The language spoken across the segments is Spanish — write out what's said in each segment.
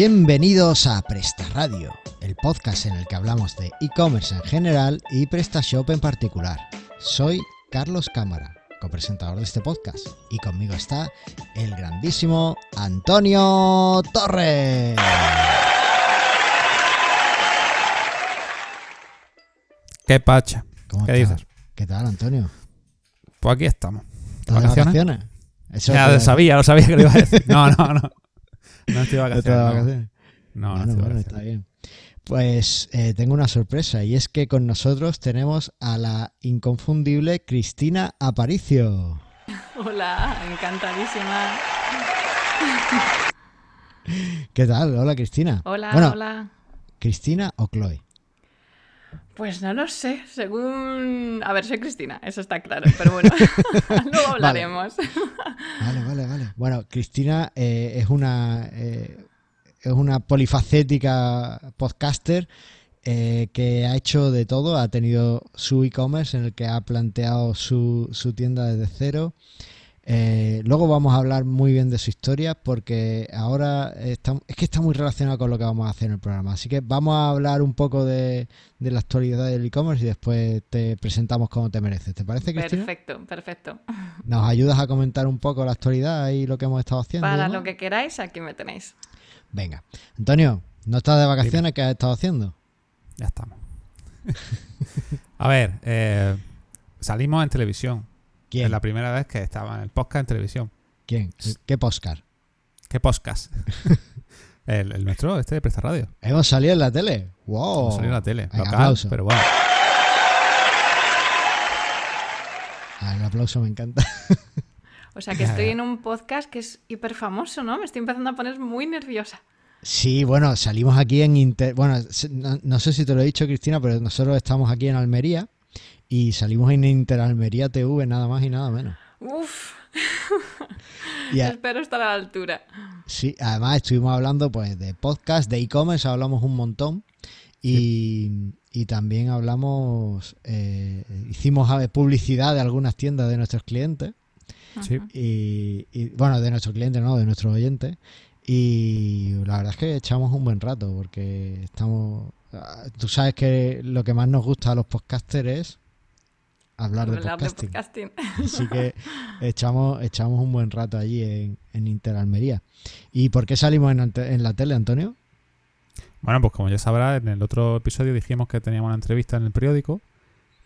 Bienvenidos a Presta Radio, el podcast en el que hablamos de e-commerce en general y PrestaShop en particular. Soy Carlos Cámara, copresentador de este podcast, y conmigo está el grandísimo Antonio Torres. ¿Qué pacha? ¿Cómo ¿Qué estás? dices? ¿Qué tal, Antonio? Pues aquí estamos. ¿Estás de vacaciones? Eso Ya lo sabía, lo sabía que lo iba a decir. No, no, no. No estoy de ¿No vacaciones. vacaciones? No, no, no bueno, estoy de vacaciones. está bien. Pues eh, tengo una sorpresa y es que con nosotros tenemos a la inconfundible Cristina Aparicio. Hola, encantadísima. ¿Qué tal? Hola Cristina. Hola, Bueno, hola. ¿Cristina o Chloe? Pues no lo sé, según... A ver, soy Cristina, eso está claro, pero bueno, luego hablaremos. Vale, vale, vale. Bueno, Cristina eh, es una eh, es una polifacética podcaster eh, que ha hecho de todo. Ha tenido su e-commerce en el que ha planteado su, su tienda desde cero. Eh, luego vamos a hablar muy bien de su historia porque ahora está- es que está muy relacionado con lo que vamos a hacer en el programa. Así que vamos a hablar un poco de, de la actualidad del e-commerce y después te presentamos como te mereces. ¿Te parece, Cristina? Perfecto, perfecto. ¿Nos ayudas a comentar un poco la actualidad y lo que hemos estado haciendo? Para lo que queráis, aquí me tenéis. Venga. Antonio, ¿no estás de vacaciones? ¿Qué has estado haciendo? Ya estamos. A ver, eh, salimos en televisión. ¿Quién? Es la primera vez que estaba en el podcast en televisión. ¿Quién? ¿Qué postcard? ¿Qué podcast? el, el nuestro, este de Presta Radio. ¿Hemos salido en la tele? ¡Wow! Hemos salido en la tele. Venga, Local, aplauso. pero bueno. Ah, el aplauso me encanta. O sea que estoy en un podcast que es hiper famoso, ¿no? Me estoy empezando a poner muy nerviosa. Sí, bueno, salimos aquí en Inter... Bueno, no sé si te lo he dicho, Cristina, pero nosotros estamos aquí en Almería y salimos en Inter Almería TV, nada más y nada menos. Uf, Y a- espero estar a la altura. Sí, además estuvimos hablando pues de podcast, de e-commerce, hablamos un montón y, y también hablamos, eh, hicimos eh, publicidad de algunas tiendas de nuestros clientes Sí. y, y, bueno, de nuestros clientes, no, de nuestros oyentes y la verdad es que echamos un buen rato porque estamos, ah, tú sabes que lo que más nos gusta a los podcasters es hablar de Hablar de podcasting. podcasting. Así que echamos, echamos un buen rato allí en, en Inter Almería. ¿Y por qué salimos en, la tele, Antonio? Bueno, pues como ya sabrás, en el otro episodio dijimos que teníamos una entrevista en el periódico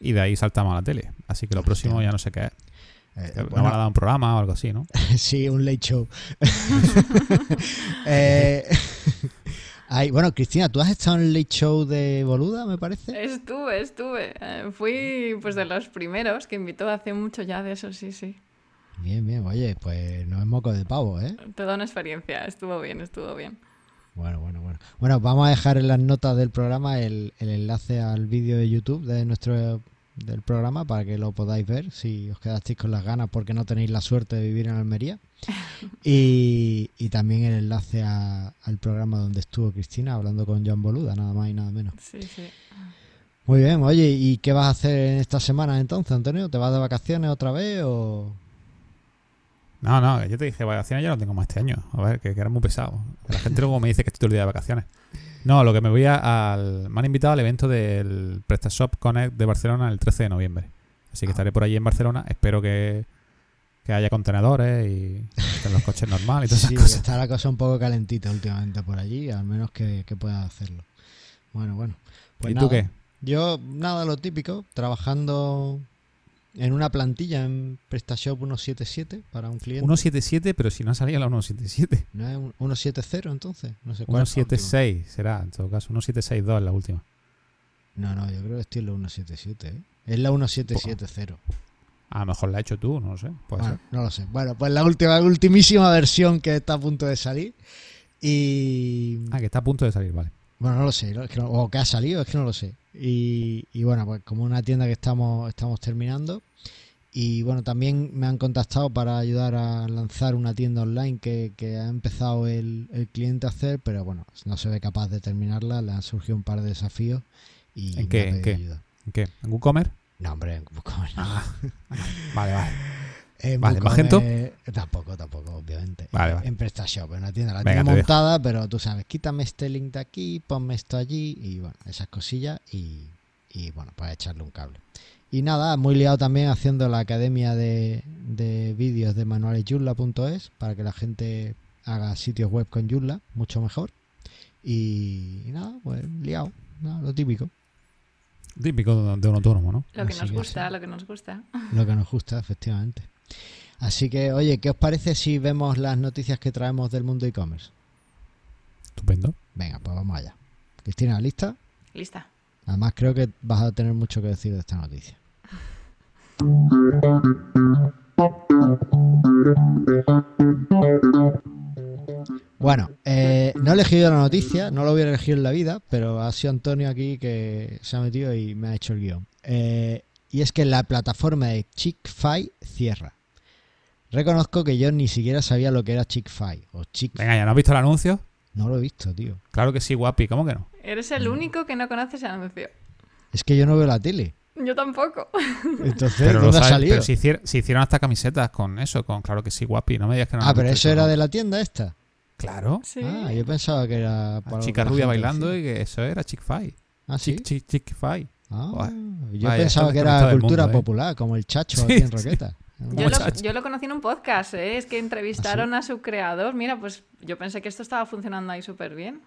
y de ahí saltamos a la tele. Así que lo próximo ya no sé qué es. Eh, bueno, Nos van a dar un programa o algo así, ¿no? sí, un late show. Eh, ay, bueno, Cristina, ¿tú has estado en el late show de Boluda, me parece? Estuve, estuve. Eh, fui pues de los primeros que invitó hace mucho ya de eso, sí, sí. Bien, bien, oye, pues no es moco de pavo, ¿eh? Toda una experiencia, estuvo bien, estuvo bien. Bueno, bueno, bueno. Bueno, vamos a dejar en las notas del programa el, el enlace al vídeo de YouTube de nuestro del programa para que lo podáis ver si os quedasteis con las ganas porque no tenéis la suerte de vivir en Almería. Y, y también el enlace a- al programa donde estuvo Cristina hablando con John Boluda, nada más y nada menos. Sí, sí. Muy bien, oye, ¿y qué vas a hacer en esta semana entonces, Antonio? ¿Te vas de vacaciones otra vez o...? No, no, yo te dije vacaciones ya no tengo más este año. A ver, que, que era muy pesado. La gente luego me dice que estoy todo el día de vacaciones. No, lo que me voy a- al... Me han invitado al evento del PrestaShop Connect de Barcelona el 13 de noviembre. Así que Ah. estaré por allí en Barcelona. Espero que, que haya contenedores y estén los coches normales y todas Sí, esas cosas. está la cosa un poco calentita últimamente por allí, al menos que, que puedas hacerlo. Bueno, bueno. Pues ¿Y tú qué? Yo, nada, lo típico, trabajando en una plantilla en PrestaShop 177 para un cliente. 177, pero si no salía la 177. ¿No es un 170 entonces? No sé cuál es la última. 176 será, en todo caso. 1762 es la última. No, no, yo creo que estoy en la 177. ¿eh? Es la 1770. A lo mejor la has hecho tú, no lo sé. Puede Bueno, ser. no lo sé. Bueno, pues la última, ultimísima versión que está a punto de salir. Y. Ah, que está a punto de salir, vale. Bueno, no lo sé, ¿no? Es que no- o que ha salido, es que no lo sé. Y, y bueno, pues como una tienda que estamos, estamos terminando. Y bueno, también me han contactado para ayudar a lanzar una tienda online que, que ha empezado el, el cliente a hacer, pero bueno, no se ve capaz de terminarla, le han surgido un par de desafíos y ¿En me qué? ha ¿En qué? ayuda. ¿En qué? ¿En WooCommerce? No, hombre, ¿cómo no? Ah, vale, vale. En Vale, ¿Magento? Tampoco, tampoco, obviamente. Vale, vale. En PrestaShop, en una tienda la Venga, tiene montada, pero tú sabes, quítame este link de aquí, ponme esto allí y bueno, esas cosillas y, y, bueno, pues echarle un cable. Y nada, muy liado también haciendo la academia de, de vídeos de manualesyurla.es para que la gente haga sitios web con Joomla mucho mejor. Y, y nada, pues liado, nada, lo típico, Típico de, un autónomo, ¿no? Lo que Así nos que gusta, sí. lo que nos gusta. lo que nos gusta, efectivamente. Así que, oye, ¿qué os parece si vemos las noticias que traemos del mundo e-commerce? Estupendo. Venga, pues vamos allá. Cristina, ¿lista? Lista. Además, creo que vas a tener mucho que decir de esta noticia. Bueno, eh, no he elegido la noticia, no lo hubiera elegido en la vida, pero ha sido Antonio aquí que se ha metido y me ha hecho el guion. Eh, y es que la plataforma de Chick-fil cierra. Reconozco que yo ni siquiera sabía lo que era Chick-fil o Chick. Venga, ¿ya no has visto el anuncio? No lo he visto, tío. Claro que sí, guapi. ¿Cómo que no? Eres el único que no conoce ese anuncio. Es que yo no veo la tele. Yo tampoco. Entonces, Pero ¿dónde ha sabes, salido? pero si, hicier- si hicieron hasta camisetas con eso, con claro que sí, guapi. No me digas que no. ah, pero eso era de la tienda esta. Claro. Sí. Ah, yo pensaba que era La para chica rubia bailando decía. y que eso era chick-fi. Ah, sí. Chick, chick, chick-fi. Ah, yo Vaya, pensaba que era cultura mundo, ¿eh? popular, como el chacho Sí, aquí en sí. Roqueta. Yo lo, yo lo conocí en un podcast, ¿eh? es que entrevistaron ¿Ah, a su creador. Mira, pues yo pensé que esto estaba funcionando ahí súper bien.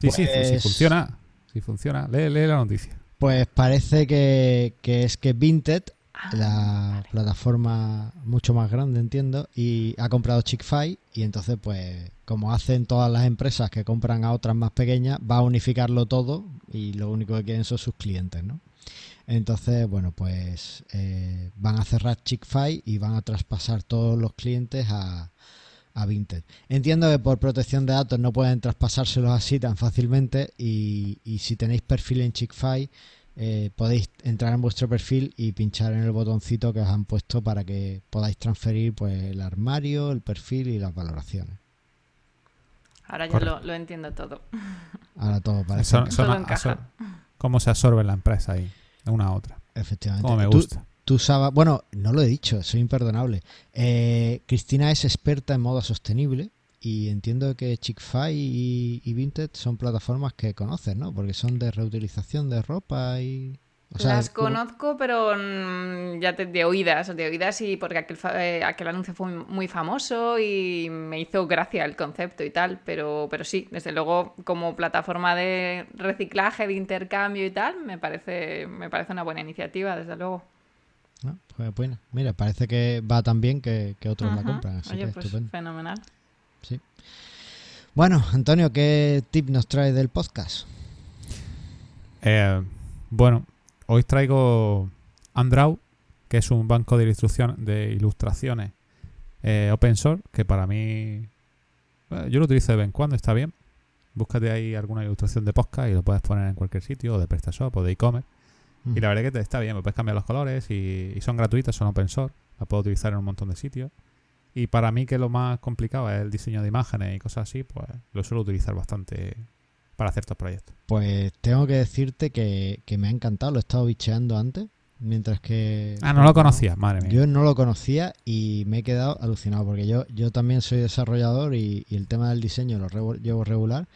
Sí, sí, sí, sí, Pues- funciona. Sí, funciona. Lee, lee la noticia. Pues parece que, que es que Vinted, Ah, la plataforma mucho más grande, entiendo, y ha comprado Chick-fil y entonces, pues, como hacen todas las empresas que compran a otras más pequeñas, va a unificarlo todo y lo único que quieren son sus clientes, ¿no? Entonces, bueno, pues eh, van a cerrar Chick-fil y van a traspasar todos los clientes a, a Vinted. Entiendo que por protección de datos no pueden traspasárselos así tan fácilmente y, y si tenéis perfil en Chick-fil eh, podéis entrar en vuestro perfil y pinchar en el botoncito que os han puesto para que podáis transferir pues el armario, el perfil y las valoraciones. Ahora ya lo, lo entiendo todo. Ahora todo parece Son- que- Todo encaja. ¿Cómo se absorbe la empresa ahí? De una a otra. efectivamente. Como me gusta. Tú usabas, bueno, no lo he dicho, soy imperdonable. Eh, Cristina es experta en moda sostenible y entiendo que Chick-fil y, y Vinted son plataformas que conoces, ¿no? Porque son de reutilización de ropa y... o sea, Las como- conozco, pero mm, ya te- de oídas, de oídas y porque aquel, fa- eh, aquel anuncio fue muy famoso y me hizo gracia el concepto y tal, pero, pero sí, desde luego como plataforma de reciclaje, de intercambio y tal, me parece, me parece una buena iniciativa, desde luego. ¿no? Pues bueno, mira, parece que va tan bien que, que otros la compran, así Oye, que pues estupendo. fenomenal. Sí. Bueno, Antonio, ¿qué tip nos trae del podcast? Eh, bueno, hoy traigo Andrau, que es un banco de, ilustración, de ilustraciones eh, open source, que para mí eh, yo lo utilizo de vez en cuando, está bien. Búscate ahí alguna ilustración de podcast y lo puedes poner en cualquier sitio, o de PrestaShop o de e-commerce. Y la verdad que te está bien, me puedes cambiar los colores y, y son gratuitas, son open source, la puedo utilizar en un montón de sitios. Y para mí que lo más complicado es el diseño de imágenes y cosas así, pues lo suelo utilizar bastante para ciertos proyectos. Pues tengo que decirte que, que me ha encantado, lo he estado bicheando antes, mientras que... Ah, no lo conocías, madre mía. Yo no lo conocía y me he quedado alucinado porque yo, yo también soy desarrollador y, y el tema del diseño lo revo- llevo regular.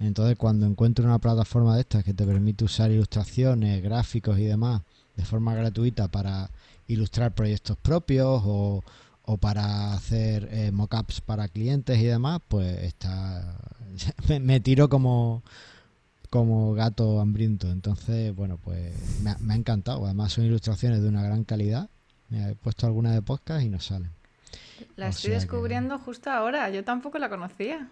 Entonces cuando encuentro una plataforma de estas que te permite usar ilustraciones, gráficos y demás de forma gratuita para ilustrar proyectos propios o, o para hacer eh, mockups para clientes y demás, pues está me, me tiro como como gato hambriento. Entonces, bueno, pues me ha, me ha encantado. Además son ilustraciones de una gran calidad. Mira, he puesto alguna de podcast y no salen. La O estoy que- descubriendo justo ahora, yo tampoco la conocía.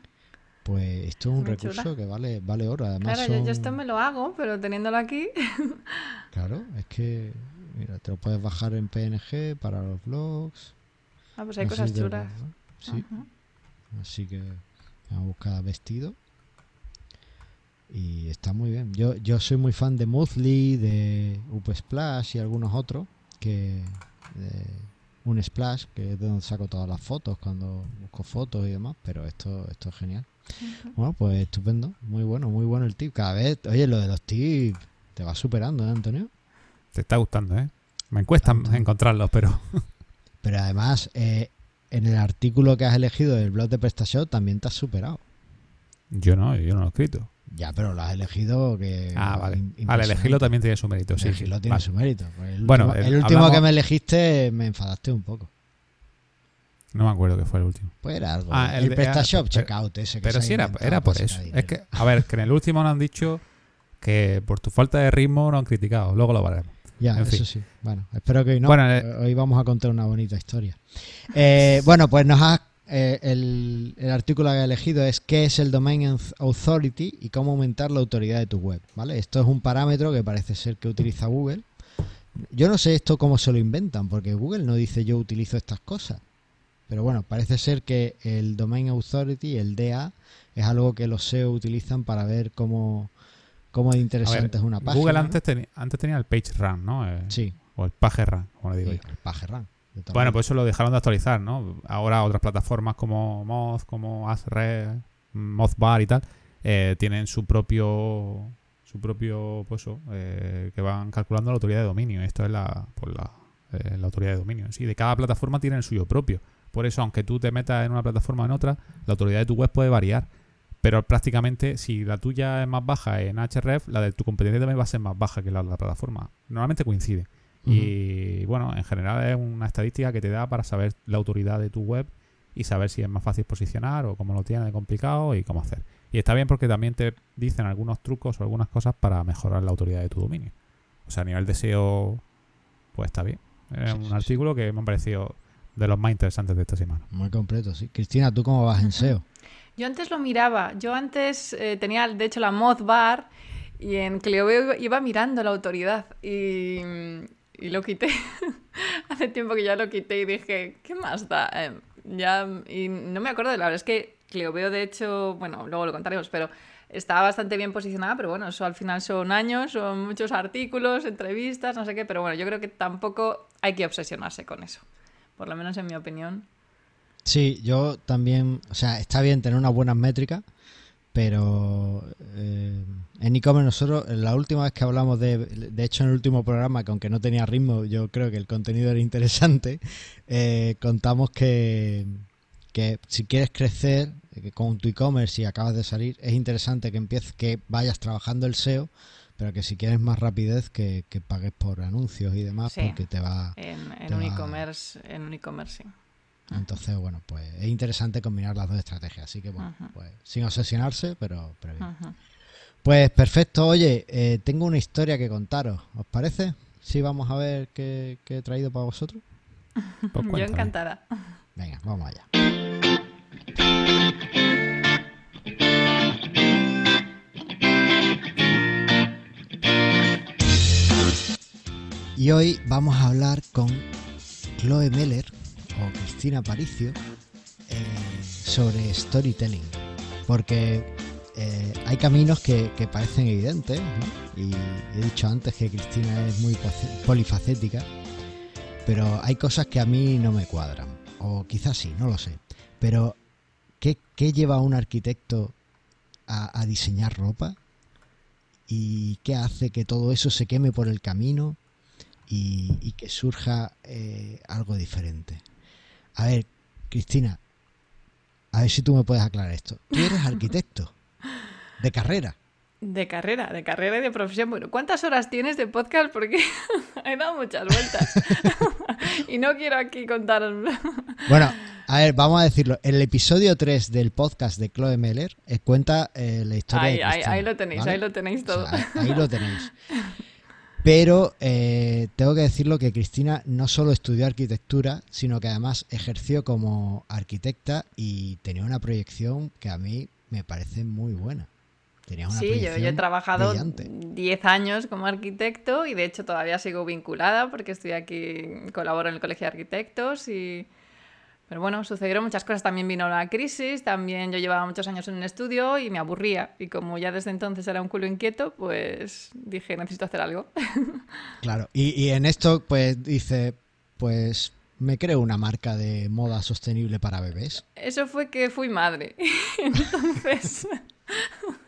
Pues esto es un Muy recurso chula. que vale, vale oro. Además Claro, yo, yo esto me lo hago, pero teniéndolo aquí, Claro, es que mira, te lo puedes bajar en PNG para los blogs. Ah, pues hay cosas chulas. Sí, así que vamos a buscar vestido. Y está muy bien. Yo, yo soy muy fan de Moodly, de Upsplash y algunos otros. Que de un Splash, que es de donde saco todas las fotos cuando busco fotos y demás. Pero esto, esto es genial. Bueno, pues estupendo. Muy bueno, muy bueno el tip. Cada vez, oye, lo de los tips te va superando, ¿eh, Antonio? Te está gustando, ¿eh? Me cuesta encontrarlos, pero Pero además, eh, en el artículo que has elegido del blog de PrestaShop también te has superado. Yo no, yo no lo he escrito. Ya, pero lo has elegido que... Ah, vale. impresionante. elegirlo también tiene su mérito, sí. Elegirlo tiene Vale. su mérito. Pues el Bueno, último, el- el último hablamos- que me elegiste me enfadaste un poco. No me acuerdo que fue el último. Pues era algo. Ah, el, el de- PrestaShop Checkout ese que Pero sí era, era por eso. Es que, a ver, que en el último nos han dicho que por tu falta de ritmo nos han criticado. Luego lo veremos. Ya, en eso fin. sí. Bueno, espero que hoy no. Bueno, eh, hoy vamos a contar una bonita historia. Eh, bueno, pues nos eh, el, el artículo que he elegido es qué es el Domain Authority y cómo aumentar la autoridad de tu web. ¿vale? Esto es un parámetro que parece ser que utiliza Google. Yo no sé esto cómo se lo inventan, porque Google no dice yo utilizo estas cosas. Pero bueno, parece ser que el Domain Authority, el DA, es algo que los SEO utilizan para ver cómo, cómo de ver, interesante es una página. Google antes, teni- antes tenía el Page Rank, ¿no? Eh, Sí, O el Page Rank, como le digo sí, yo. el PageRank, Bueno, pues eso lo dejaron de actualizar, ¿no? Ahora otras plataformas como Moz, como Ahrefs, Mozbar y tal, eh, tienen su propio su propio pues eso, eh, que van calculando la autoridad de dominio. Esto es la, pues la, eh, la autoridad de dominio. Sí, de cada plataforma tiene el suyo propio. Por eso, aunque tú te metas en una plataforma o en otra, la autoridad de tu web puede variar. Pero prácticamente, si la tuya es más baja en Href, la de tu competencia también va a ser más baja que la de la plataforma. Normalmente coincide. Y bueno, en general es una estadística que te da para saber la autoridad de tu web y saber si es más fácil posicionar o cómo lo tiene de complicado y cómo hacer. Y está bien porque también te dicen algunos trucos o algunas cosas para mejorar la autoridad de tu dominio. O sea, a nivel de SEO, pues está bien. Es Sí, un sí, artículo que me ha parecido de los más interesantes de esta semana. Muy completo, sí. Cristina, ¿tú cómo vas en SEO? Yo antes lo miraba. Yo antes eh, tenía, de hecho, la Moz Bar y en Cleoveo iba- mirando la autoridad y, y lo quité. Hace tiempo que ya lo quité y dije, ¿qué más da? Eh, ya, y no me acuerdo de la verdad. Es que Cleoveo, de hecho, bueno, luego lo contaremos, pero estaba bastante bien posicionada, pero bueno, eso al final son años, son muchos artículos, entrevistas, no sé qué, pero bueno, yo creo que tampoco hay que obsesionarse con eso. Por lo menos en mi opinión. Sí, yo también, o sea, está bien tener unas buenas métricas, pero eh, en e-commerce nosotros, la última vez que hablamos de, de hecho en el último programa, que aunque no tenía ritmo, yo creo que el contenido era interesante, eh, contamos que, que si quieres crecer eh, con tu e-commerce y acabas de salir, es interesante que empieces, que vayas trabajando el SEO, pero que si quieres más rapidez, que, que pagues por anuncios y demás, Sí. porque te va... En, en Te un va- e-commerce, en un e-commerce, sí. Entonces, bueno, pues es interesante combinar las dos estrategias. Así que, bueno, pues sin obsesionarse, pero, pero bien. Pues perfecto. Oye, eh, tengo una historia que contaros. ¿Os parece? Sí, vamos a ver qué, qué he traído para vosotros. Pues Yo encantada. Venga, vamos allá. Y hoy vamos a hablar con Chloe Meller o Cristina Paricio eh, sobre storytelling. Porque eh, hay caminos que, parecen evidentes, y he dicho antes que Cristina es muy polifacética, pero hay cosas que a mí no me cuadran, o quizás sí, no lo sé. Pero, ¿qué, lleva a un arquitecto a, diseñar ropa? ¿Y qué hace que todo eso se queme por el camino y, y que surja eh, algo diferente? A ver, Cristina, a ver si tú me puedes aclarar esto. Tú eres arquitecto de carrera. De carrera, de carrera y de profesión. Bueno, ¿cuántas horas tienes de podcast? Porque he dado muchas vueltas. y no quiero aquí contar. Bueno, a ver, vamos a decirlo. El episodio 3 del podcast de Chloe Meller eh, cuenta eh, la historia Ahí, de Cristina, ahí lo tenéis, ¿vale? ahí lo tenéis O sea, todo. ahí, ahí lo tenéis. Pero eh, tengo que decirlo que Cristina no solo estudió arquitectura, sino que además ejerció como arquitecta y tenía una proyección que a mí me parece muy buena. Tenía una Sí, yo, yo he trabajado brillante. 10 años como arquitecto y de hecho todavía sigo vinculada porque estoy aquí, colaboro en el Colegio de Arquitectos y... Pero bueno, sucedieron muchas cosas. También vino la crisis, también yo llevaba muchos años en un estudio y me aburría. Y como ya desde entonces era un culo inquieto, pues dije, necesito hacer algo. Claro, y, y en esto pues dice, pues me creo una marca de moda sostenible para bebés. Eso fue que fui madre. Entonces,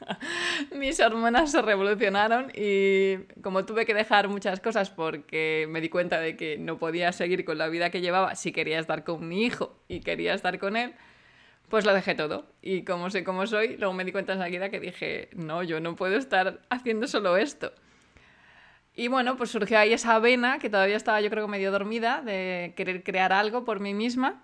mis hormonas se revolucionaron y como tuve que dejar muchas cosas porque me di cuenta de que no podía seguir con la vida que llevaba si quería estar con mi hijo y quería estar con él, pues lo dejé todo. Y como sé cómo soy, luego me di cuenta enseguida que dije, no, yo no puedo estar haciendo solo esto. Y bueno, pues surgió ahí esa vena que todavía estaba yo creo medio dormida de querer crear algo por mí misma.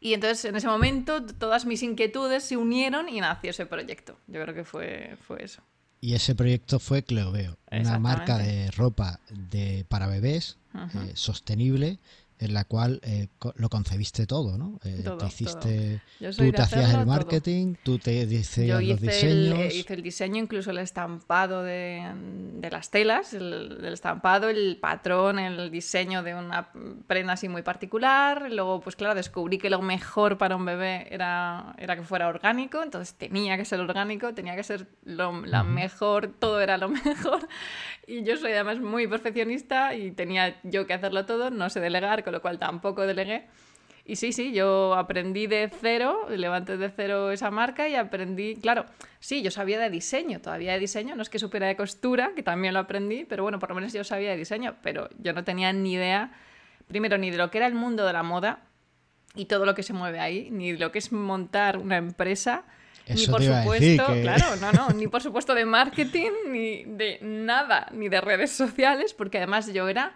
Y entonces en ese momento todas mis inquietudes se unieron y nació ese proyecto. Yo creo que fue, fue eso. Y ese proyecto fue Cleoveo, una marca de ropa de, para bebés eh, sostenible en la cual eh, lo concebiste todo, ¿no? Eh, te hiciste, tú te hacías el marketing, tú te hacías los diseños. El, hice el diseño, incluso el estampado de, las telas, el, estampado, el patrón, el diseño de una prenda así muy particular. Luego, pues claro, descubrí que lo mejor para un bebé era, era que fuera orgánico, entonces tenía que ser orgánico, tenía que ser lo, la mejor, todo era lo mejor. Y yo soy además muy perfeccionista y tenía yo que hacerlo todo, no sé delegar, con lo cual tampoco delegué. Y sí, sí, yo aprendí de cero, levanté de cero esa marca y aprendí, claro, sí, yo sabía de diseño, todavía de diseño, no es que supiera de costura, que también lo aprendí, pero bueno, por lo menos yo sabía de diseño, pero yo no tenía ni idea, primero, ni de lo que era el mundo de la moda y todo lo que se mueve ahí, ni de lo que es montar una empresa, ni por supuesto, claro, no, no, ni por supuesto de marketing, ni de nada, ni de redes sociales, porque además yo era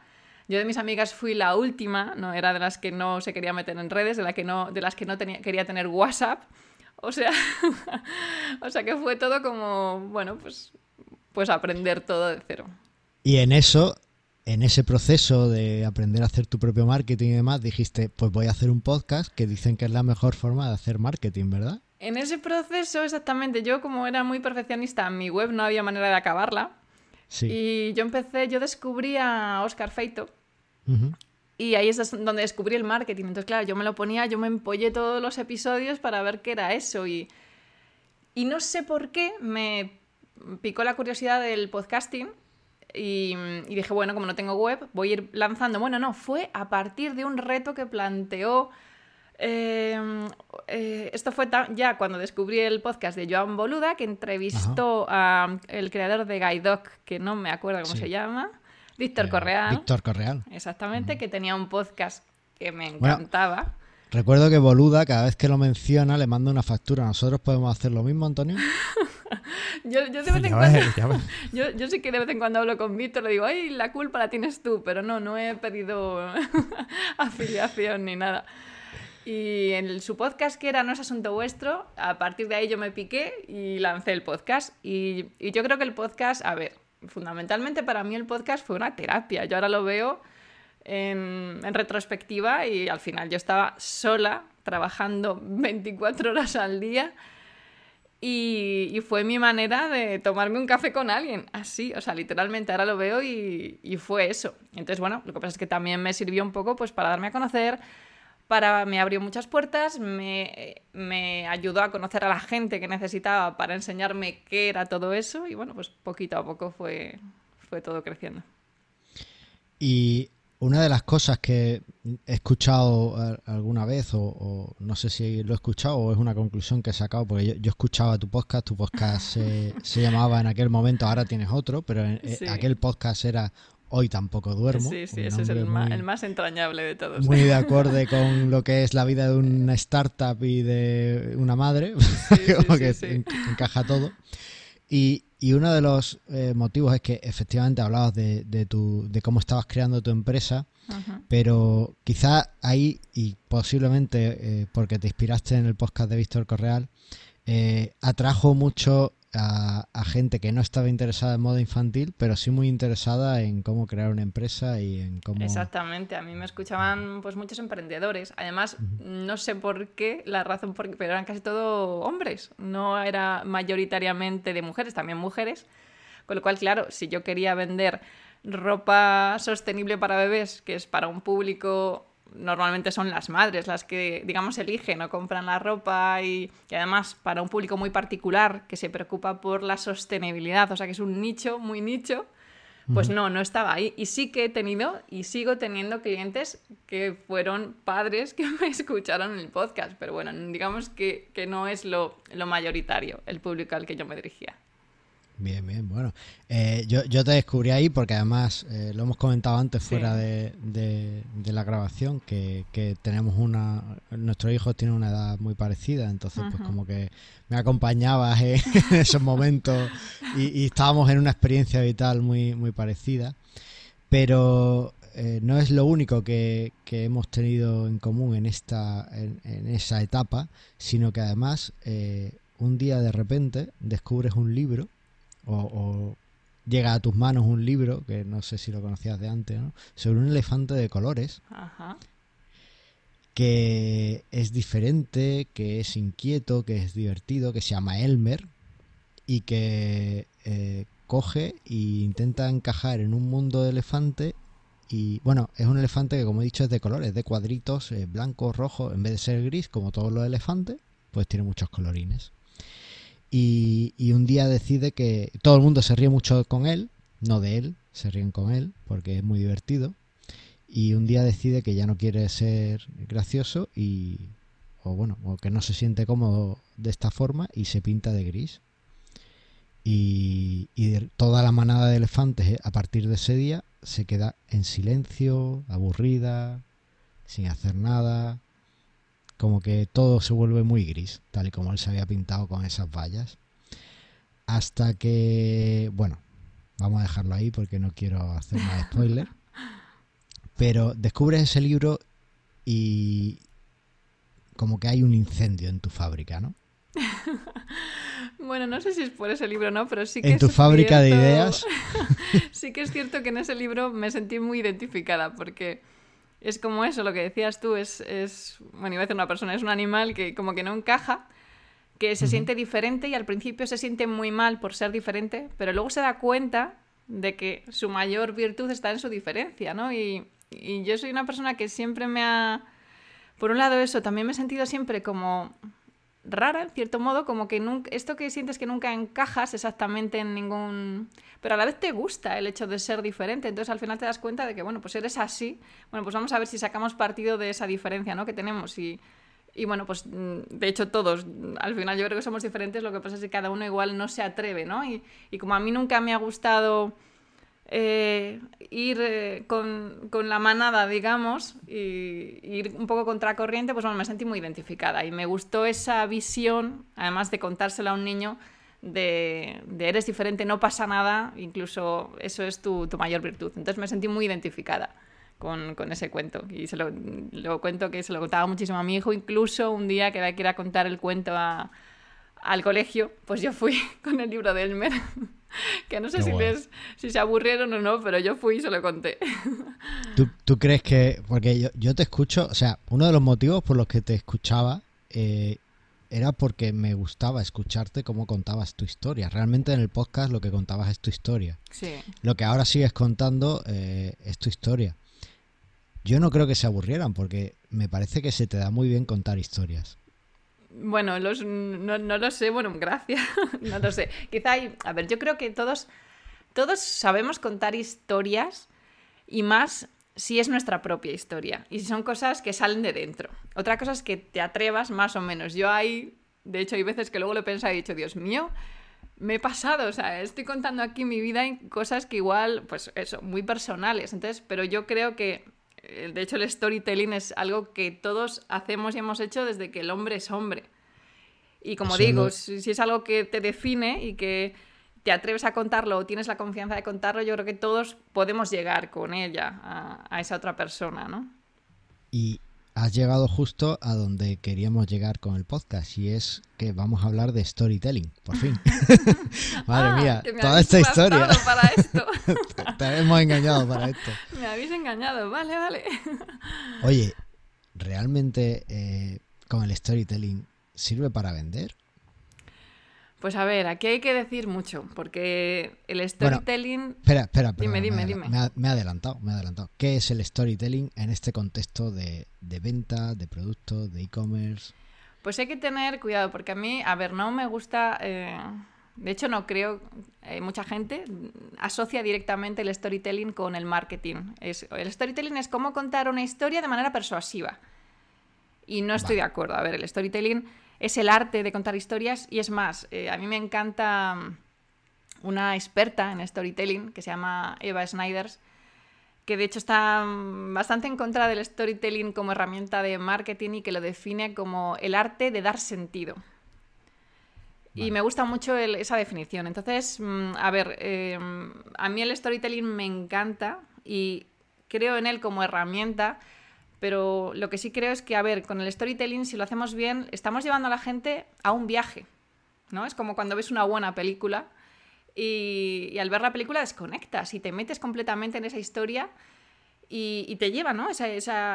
yo de mis amigas fui la última, no era de las que no se quería meter en redes, de, la que no, de las que no tenía, quería tener WhatsApp. O sea, o sea que fue todo como, bueno, pues, pues aprender todo de cero. Y en eso, en ese proceso de aprender a hacer tu propio marketing y demás, dijiste, pues voy a hacer un podcast que dicen que es la mejor forma de hacer marketing, ¿verdad? En ese proceso, exactamente, yo como era muy perfeccionista, en mi web no había manera de acabarla. Sí. Y yo empecé, yo descubrí a Oscar Feito, y ahí es donde descubrí el marketing. Entonces, claro, yo me lo ponía, yo me empollé todos los episodios para ver qué era eso. Y, y no sé por qué me picó la curiosidad del podcasting. Y, dije, bueno, como no tengo web, voy a ir lanzando. Bueno, no, fue a partir de un reto que planteó. Em, eh, esto fue ya cuando descubrí el podcast de Joan Boluda, que entrevistó al creador de Guide que no me acuerdo cómo se llama. Víctor eh, Correal. Víctor Correal. Exactamente, que tenía un podcast que me encantaba. recuerdo que Boluda, cada vez que lo menciona, le manda una factura. ¿Nosotros podemos hacer lo mismo, Antonio? yo, yo, de vez en cuando, yo, yo, sí que de vez en cuando hablo con Víctor, le digo, ay, la culpa la tienes tú, pero no, no he pedido afiliación ni nada. Y en su podcast, que era No es asunto vuestro, a partir de ahí yo me piqué y lancé el podcast. Y, y yo creo que el podcast, a ver, fundamentalmente para mí el podcast fue una terapia. Yo ahora lo veo en, retrospectiva y al final yo estaba sola trabajando 24 horas al día y, fue mi manera de tomarme un café con alguien, así, o sea, literalmente ahora lo veo y, y, fue eso. Entonces, bueno, lo que pasa es que también me sirvió un poco pues para darme a conocer, para, me abrió muchas puertas, me, me, ayudó a conocer a la gente que necesitaba para enseñarme qué era todo eso y bueno, pues poquito a poco fue, fue todo creciendo. Y una de las cosas que he escuchado alguna vez, o, no sé si lo he escuchado o es una conclusión que he sacado, porque yo, escuchaba tu podcast, tu podcast se, se, llamaba en aquel momento, ahora tienes otro, pero en, eh, aquel podcast era Hoy tampoco duermo. Sí, sí, ese es el, más, entrañable de todos. Muy de acorde con lo que es la vida de una startup y de una madre, como que encaja todo. Y, uno de los eh, motivos es que efectivamente hablabas de, de, tu, de cómo estabas creando tu empresa, pero quizá ahí, y posiblemente eh, porque te inspiraste en el podcast de Víctor Correal, eh, atrajo mucho a, gente que no estaba interesada en moda infantil, pero sí muy interesada en cómo crear una empresa y en cómo... Exactamente, a mí me escuchaban pues muchos emprendedores. Además, no sé por qué, la razón por qué, pero eran casi todo hombres, no era mayoritariamente de mujeres, también mujeres. Con lo cual, claro, si yo quería vender ropa sostenible para bebés, que es para un público normalmente son las madres las que, digamos, eligen o compran la ropa y, además para un público muy particular que se preocupa por la sostenibilidad, o sea que es un nicho, muy nicho, Pues no, no estaba ahí. Y sí que he tenido y sigo teniendo clientes que fueron padres que me escucharon en el podcast. Pero bueno, digamos que, que no es lo, lo mayoritario, el público al que yo me dirigía. Bien, bien, bueno. Eh, yo, yo, te descubrí ahí porque además eh, lo hemos comentado antes fuera de, de, la grabación que, que, tenemos una... Nuestros hijos tienen una edad muy parecida, entonces pues como que me acompañabas en esos momentos y, estábamos en una experiencia vital muy, muy parecida. Pero eh, no es lo único que, que, hemos tenido en común en, esta, en, en esa etapa, sino que además un día de repente descubres un libro o, llega a tus manos un libro, que no sé si lo conocías de antes, ¿no? sobre un elefante de colores. Que es diferente, que es inquieto, que es divertido, que se llama Elmer y que eh, coge e intenta encajar en un mundo de elefante y bueno, es un elefante que como he dicho es de colores, de cuadritos, eh, blanco, rojo, en vez de ser gris como todos los elefantes, pues tiene muchos colorines. Y, un día decide que todo el mundo se ríe mucho con él, no de él, se ríen con él porque es muy divertido. Y un día decide que ya no quiere ser gracioso y, o bueno, o que no se siente cómodo de esta forma y se pinta de gris. Y, y toda la manada de elefantes eh, a partir de ese día se queda en silencio, aburrida, sin hacer nada, como que todo se vuelve muy gris, tal y como él se había pintado con esas vallas. Hasta que, bueno, vamos a dejarlo ahí porque no quiero hacer más spoiler. Pero descubres ese libro y como que hay un incendio en tu fábrica, ¿no? Bueno, no sé si es por ese libro no, pero sí que... En tu fábrica de ideas. sí que es cierto que en ese libro me sentí muy identificada porque es como eso, lo que decías tú, es, es, bueno, iba a decir una persona, es un animal que como que no encaja, que se siente diferente y al principio se siente muy mal por ser diferente, pero luego se da cuenta de que su mayor virtud está en su diferencia, ¿no? Y, y yo soy una persona que siempre me ha... Por un lado eso, también me he sentido siempre como rara, en cierto modo, como que nunca, esto que sientes que nunca encajas exactamente en ningún... Pero a la vez te gusta el hecho de ser diferente, entonces al final te das cuenta de que, bueno, pues eres así, bueno, pues vamos a ver si sacamos partido de esa diferencia, ¿no? Que tenemos y... Y bueno, pues mm, de hecho todos, al final yo creo que somos diferentes, lo que pasa es que cada uno igual no se atreve, ¿no? Y, y como a mí nunca me ha gustado eh, ir eh, con, con, la manada, digamos, y ir un poco contracorriente, pues bueno, me sentí muy identificada y me gustó esa visión, además de contársela a un niño, de, eres diferente, no pasa nada, incluso eso es tu, tu, mayor virtud. Entonces me sentí muy identificada. Con, con ese cuento y se lo, lo, cuento que se lo contaba muchísimo a mi hijo incluso un día que que ir a contar el cuento a, al colegio pues yo fui con el libro de Elmer que no sé si, si se aburrieron o no, pero yo fui y se lo conté. ¿Tú, crees que.? Porque yo, te escucho, o sea, uno de los motivos por los que te escuchaba eh, era porque me gustaba escucharte cómo contabas tu historia. Realmente en el podcast lo que contabas es tu historia. Sí. Lo que ahora sigues contando eh, es tu historia. Yo no creo que se aburrieran porque me parece que se te da muy bien contar historias. Bueno, los, no, no, lo sé, bueno, gracias, no lo sé. Quizá hay, a ver, yo creo que todos, todos sabemos contar historias y más si es nuestra propia historia y si son cosas que salen de dentro. Otra cosa es que te atrevas más o menos. Yo hay, de hecho, hay veces que luego lo he pensado y he dicho, Dios mío, me he pasado, o sea, estoy contando aquí mi vida en cosas que igual, pues eso, muy personales. Entonces, pero yo creo que de hecho, el storytelling es algo que todos hacemos y hemos hecho desde que el hombre es hombre. Y como digo, si, es algo que te define y que te atreves a contarlo o tienes la confianza de contarlo, yo creo que todos podemos llegar con ella a, a esa otra persona, ¿no? Y has llegado justo a donde queríamos llegar con el podcast y es que vamos a hablar de storytelling, por fin. Madre ah, mía, toda esta historia. Para esto. te, hemos engañado para esto. Me habéis engañado, vale, vale. Oye, ¿realmente eh, con el storytelling sirve para vender? Pues a ver, aquí hay que decir mucho, porque el storytelling... espera, espera, dime, dime, me, dime. Me, ha, adelantado, me ha adelantado. ¿Qué es el storytelling en este contexto de, venta, de productos, de e-commerce? Pues hay que tener cuidado, porque a mí, a ver, no me gusta... Eh, De hecho, no creo, eh, mucha gente asocia directamente el storytelling con el marketing. Es, el storytelling es cómo contar una historia de manera persuasiva. Y no estoy de acuerdo. A ver, el storytelling es el arte de contar historias y es más, eh, a mí me encanta mm, una experta en storytelling que se llama Eva Snyders, que de hecho está mm, bastante en contra del storytelling como herramienta de marketing y que lo define como el arte de dar sentido. Y me gusta mucho esa definición. Entonces, mm, a ver, em, a mí el storytelling me encanta y creo en él como herramienta, pero lo que sí creo es que, a ver, con el storytelling, si lo hacemos bien, estamos llevando a la gente a un viaje, ¿no? Es como cuando ves una buena película y, al ver la película desconectas y te metes completamente en esa historia y, te lleva, ¿no? Esa,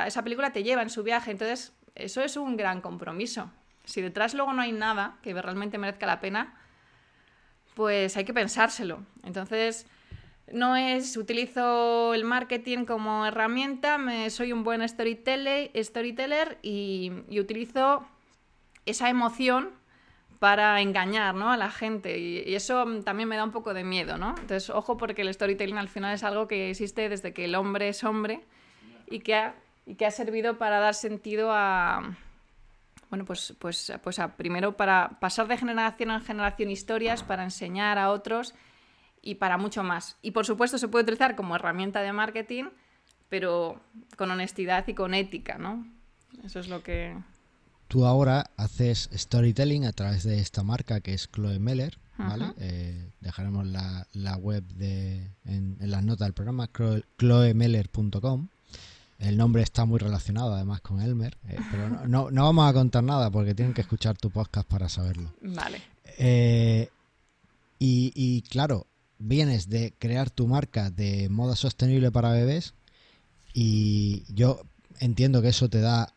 esa película te lleva en su viaje. Entonces, eso es un gran compromiso. Si detrás luego no hay nada que realmente merezca la pena, pues hay que pensárselo. Entonces, no es utilizo el marketing como herramienta, me, soy un buen storyteller, storyteller y, utilizo esa emoción para engañar ¿no? a la gente. Y, eso también me da un poco de miedo, ¿no? Entonces, ojo porque el storytelling al final es algo que existe desde que el hombre es hombre y que y que ha servido para dar sentido a, bueno, pues, pues, pues primero para pasar de generación en generación historias, para enseñar a otros y para mucho más. Y por supuesto se puede utilizar como herramienta de marketing, pero con honestidad y con ética, ¿no? Eso es lo que... Tú ahora haces storytelling a través de esta marca que es Chloe Meller, ¿vale? Eh, dejaremos la, web de, en, en las notas del programa, chloemeller.com. El nombre está muy relacionado además con Elmer, eh, pero no, no, vamos a contar nada porque tienen que escuchar tu podcast para saberlo. Vale. Eh, y, claro, vienes de crear tu marca de moda sostenible para bebés y yo entiendo que eso te da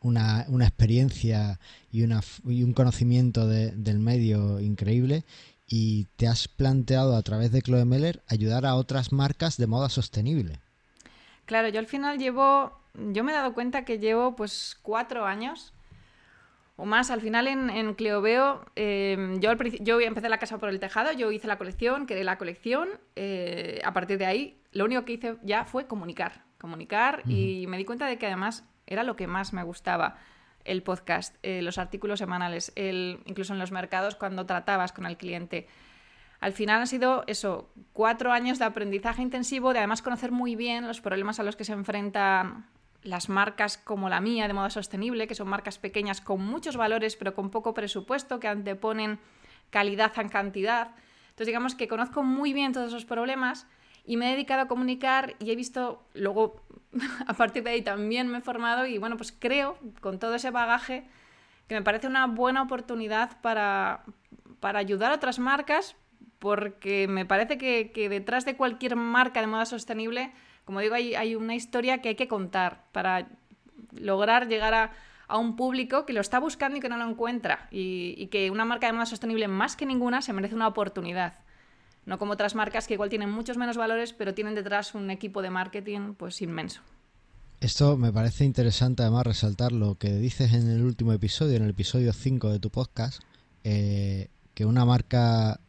una, experiencia y, una, y un conocimiento del medio increíble y te has planteado a través de Chloe Meller ayudar a otras marcas de moda sostenible. Claro, yo al final llevo, yo me he dado cuenta que llevo pues cuatro años o más. Al final en, en Cleoveo, em, yo, yo empecé la casa por el tejado, yo hice la colección, creé la colección. Eh, a partir de ahí, lo único que hice ya fue comunicar. Comunicar y me di cuenta de que además era lo que más me gustaba el podcast, eh, los artículos semanales, el, incluso en los mercados cuando tratabas con el cliente al final han sido eso, cuatro años de aprendizaje intensivo, de además conocer muy bien los problemas a los que se enfrentan las marcas como la mía de moda sostenible, que son marcas pequeñas con muchos valores pero con poco presupuesto, que anteponen calidad a cantidad. Entonces digamos que conozco muy bien todos esos problemas y me he dedicado a comunicar y he visto, luego a partir de ahí también me he formado y bueno, pues creo con todo ese bagaje que me parece una buena oportunidad para, para ayudar a otras marcas, porque me parece que, detrás de cualquier marca de moda sostenible, como digo, hay, una historia que hay que contar para lograr llegar a, un público que lo está buscando y que no lo encuentra. Y, que una marca de moda sostenible, más que ninguna, se merece una oportunidad. No como otras marcas que igual tienen muchos menos valores, pero tienen detrás un equipo de marketing pues inmenso. Esto me parece interesante además resaltar lo que dices en el último episodio, en el episodio 5 de tu podcast, eh, que una marca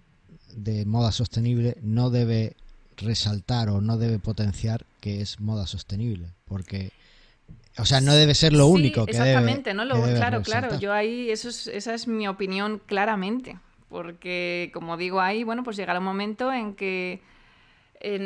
de moda sostenible no debe resaltar o no debe potenciar que es moda sostenible, porque o sea, no debe ser lo único que exactamente, no lo claro, claro, yo ahí eso es, esa es mi opinión claramente, porque como digo ahí, bueno, pues llegará un momento en que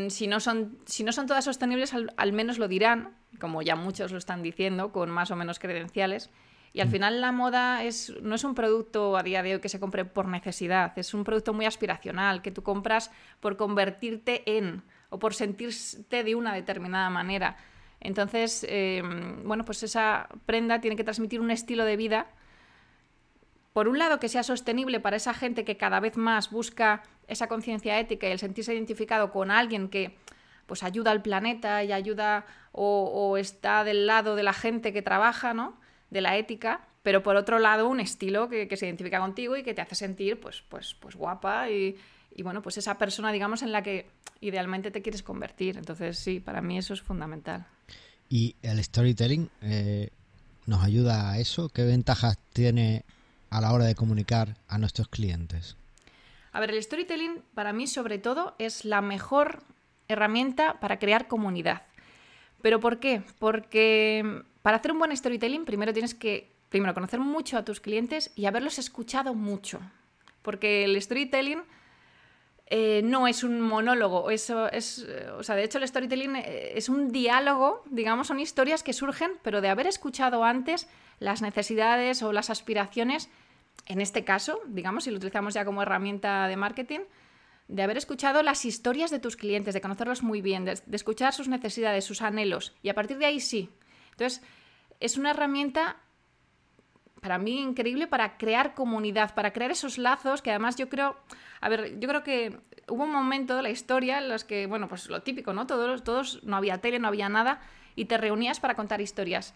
si no son si no son todas sostenibles al menos lo dirán, como ya muchos lo están diciendo con más o menos credenciales y al mm. final la moda es, no es un producto a día de hoy que se compre por necesidad, es un producto muy aspiracional, que tú compras por convertirte en o por sentirte de una determinada manera. Entonces, em, bueno, pues esa prenda tiene que transmitir un estilo de vida, por un lado, que sea sostenible para esa gente que cada vez más busca esa conciencia ética y el sentirse identificado con alguien que pues ayuda al planeta y ayuda o, o, está del lado de la gente que trabaja, ¿no? De la ética, pero por otro lado un estilo que, se identifica contigo y que te hace sentir pues, pues, pues guapa y, bueno, pues esa persona, digamos, en la que idealmente te quieres convertir. Entonces, sí, para mí eso es fundamental. ¿Y el storytelling eh, nos ayuda a eso? ¿Qué ventajas tiene a la hora de comunicar a nuestros clientes? A ver, el storytelling para mí sobre todo es la mejor herramienta para crear comunidad. ¿Pero por qué? Porque para hacer un buen storytelling primero tienes que primero conocer mucho a tus clientes y haberlos escuchado mucho. Porque el storytelling eh, no es un monólogo, eso es, eh, o sea, de hecho el storytelling eh, es un diálogo, digamos, son historias que surgen, pero de haber escuchado antes las necesidades o las aspiraciones, en este caso, digamos, si lo utilizamos ya como herramienta de marketing, de haber escuchado las historias de tus clientes, de conocerlos muy bien, de, de escuchar sus necesidades, sus anhelos, y a partir de ahí sí. Entonces, es una herramienta para mí increíble para crear comunidad, para crear esos lazos que además yo creo, a ver, yo creo que hubo un momento de la historia en los que, bueno, pues lo típico, ¿no? Todos, todos, no había tele, no había nada, y te reunías para contar historias.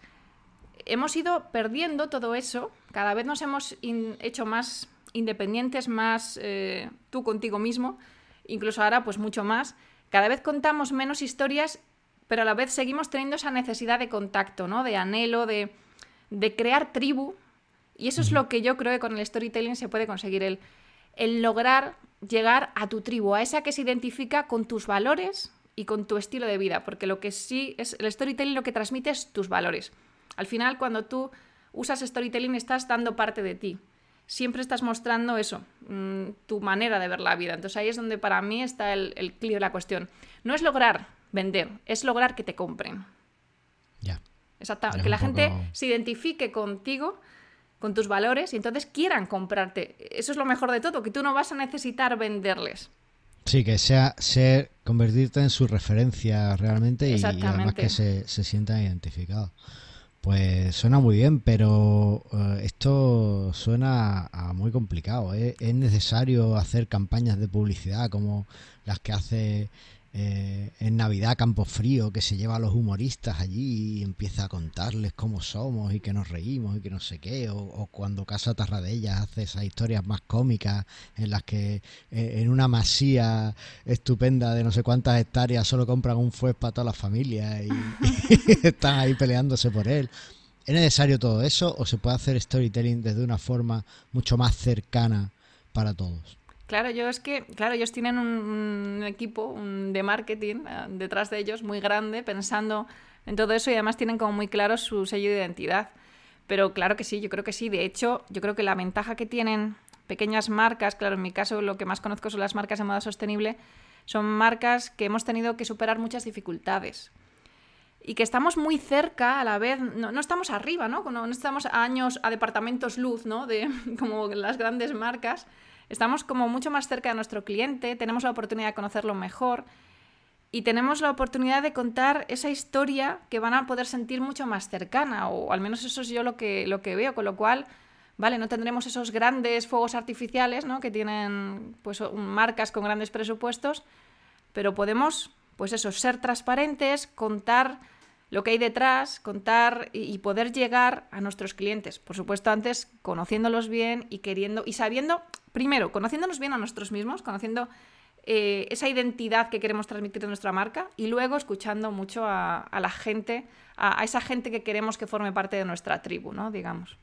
Hemos ido perdiendo todo eso, cada vez nos hemos hecho más independientes, más eh, tú contigo mismo, incluso ahora pues mucho más. Cada vez contamos menos historias, pero a la vez seguimos teniendo esa necesidad de contacto, ¿no? De anhelo, de, de crear tribu, y eso es lo que yo creo que con el storytelling se puede conseguir, el, el lograr llegar a tu tribu, a esa que se identifica con tus valores y con tu estilo de vida, porque lo que sí es el storytelling lo que transmite es tus valores. Al final, cuando tú usas storytelling, estás dando parte de ti. Siempre estás mostrando eso, mm, tu manera de ver la vida. Entonces ahí es donde para mí está el, el de la cuestión. No es lograr vender, es lograr que te compren. Ya. Exacto. Que la gente se identifique contigo con tus valores y entonces quieran comprarte. Eso es lo mejor de todo, que tú no vas a necesitar venderles. Sí, que sea ser, convertirte en su referencia realmente y, y además que se, se, sientan identificados. Pues suena muy bien, pero uh, esto suena a muy complicado. ¿eh? Es necesario hacer campañas de publicidad como las que hace eh, en Navidad Campo Frío, que se lleva a los humoristas allí y empieza a contarles cómo somos y que nos reímos y que no sé qué, o, cuando Casa Tarradellas hace esas historias más cómicas en las que eh, en una masía estupenda de no sé cuántas hectáreas solo compran un fuez para toda la familia y, y están ahí peleándose por él. ¿Es necesario todo eso o se puede hacer storytelling desde una forma mucho más cercana para todos? Claro, yo es que, claro, ellos tienen un, equipo de marketing uh, detrás de ellos muy grande, pensando en todo eso y además tienen como muy claro su sello de identidad. Pero claro que sí, yo creo que sí. De hecho, yo creo que la ventaja que tienen pequeñas marcas, claro, en mi caso lo que más conozco son las marcas de moda sostenible, son marcas que hemos tenido que superar muchas dificultades. Y que estamos muy cerca a la vez, no, no estamos arriba, ¿no? No, no estamos a años, a departamentos luz, ¿no? De como las grandes marcas, Estamos como mucho más cerca de nuestro cliente, tenemos la oportunidad de conocerlo mejor y tenemos la oportunidad de contar esa historia que van a poder sentir mucho más cercana, o al menos eso es yo lo que, lo que veo, con lo cual, vale, no tendremos esos grandes fuegos artificiales, ¿no? Que tienen pues marcas con grandes presupuestos, pero podemos, pues eso, ser transparentes, contar lo que hay detrás, contar y, poder llegar a nuestros clientes. Por supuesto, antes conociéndolos bien y queriendo y sabiendo primero, conociéndonos bien a nosotros mismos, conociendo eh, esa identidad que queremos transmitir de nuestra marca y luego escuchando mucho a, a la gente, a, a, esa gente que queremos que forme parte de nuestra tribu, ¿no? Digamos.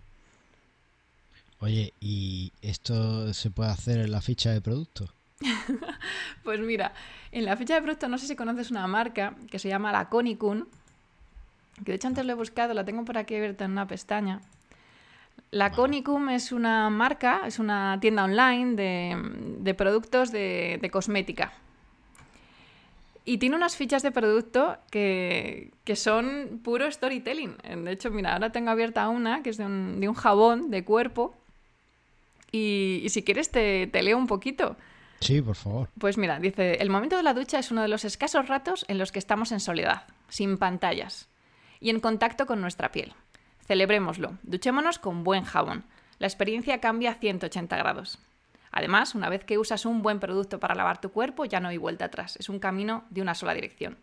Oye, ¿y esto se puede hacer en la ficha de producto? pues mira, en la ficha de producto no sé si conoces una marca que se llama la Conicun, que de hecho antes lo he buscado, la tengo por aquí abierta en una pestaña. La Conicum es una marca, es una tienda online de, de productos de, de, cosmética. Y tiene unas fichas de producto que, que, son puro storytelling. De hecho, mira, ahora tengo abierta una que es de un, de un jabón de cuerpo. Y, y si quieres te, te, leo un poquito. Sí, por favor. Pues mira, dice, el momento de la ducha es uno de los escasos ratos en los que estamos en soledad, sin pantallas y en contacto con nuestra piel. Celebrémoslo, duchémonos con buen jabón. La experiencia cambia a 180 grados. Además, una vez que usas un buen producto para lavar tu cuerpo, ya no hay vuelta atrás, es un camino de una sola dirección.